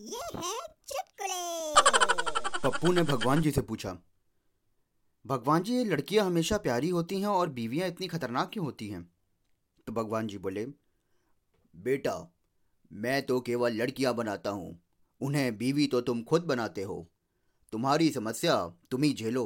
ये है चुटकुले। पप्पू ने भगवान जी से पूछा, भगवान जी ये लड़कियाँ हमेशा प्यारी होती हैं और बीवियाँ इतनी खतरनाक क्यों होती हैं? तो भगवान जी बोले, बेटा, मैं तो केवल लड़कियाँ बनाता हूँ, उन्हें बीवी तो तुम खुद बनाते हो। तुम्हारी समस्या तुम ही झेलो।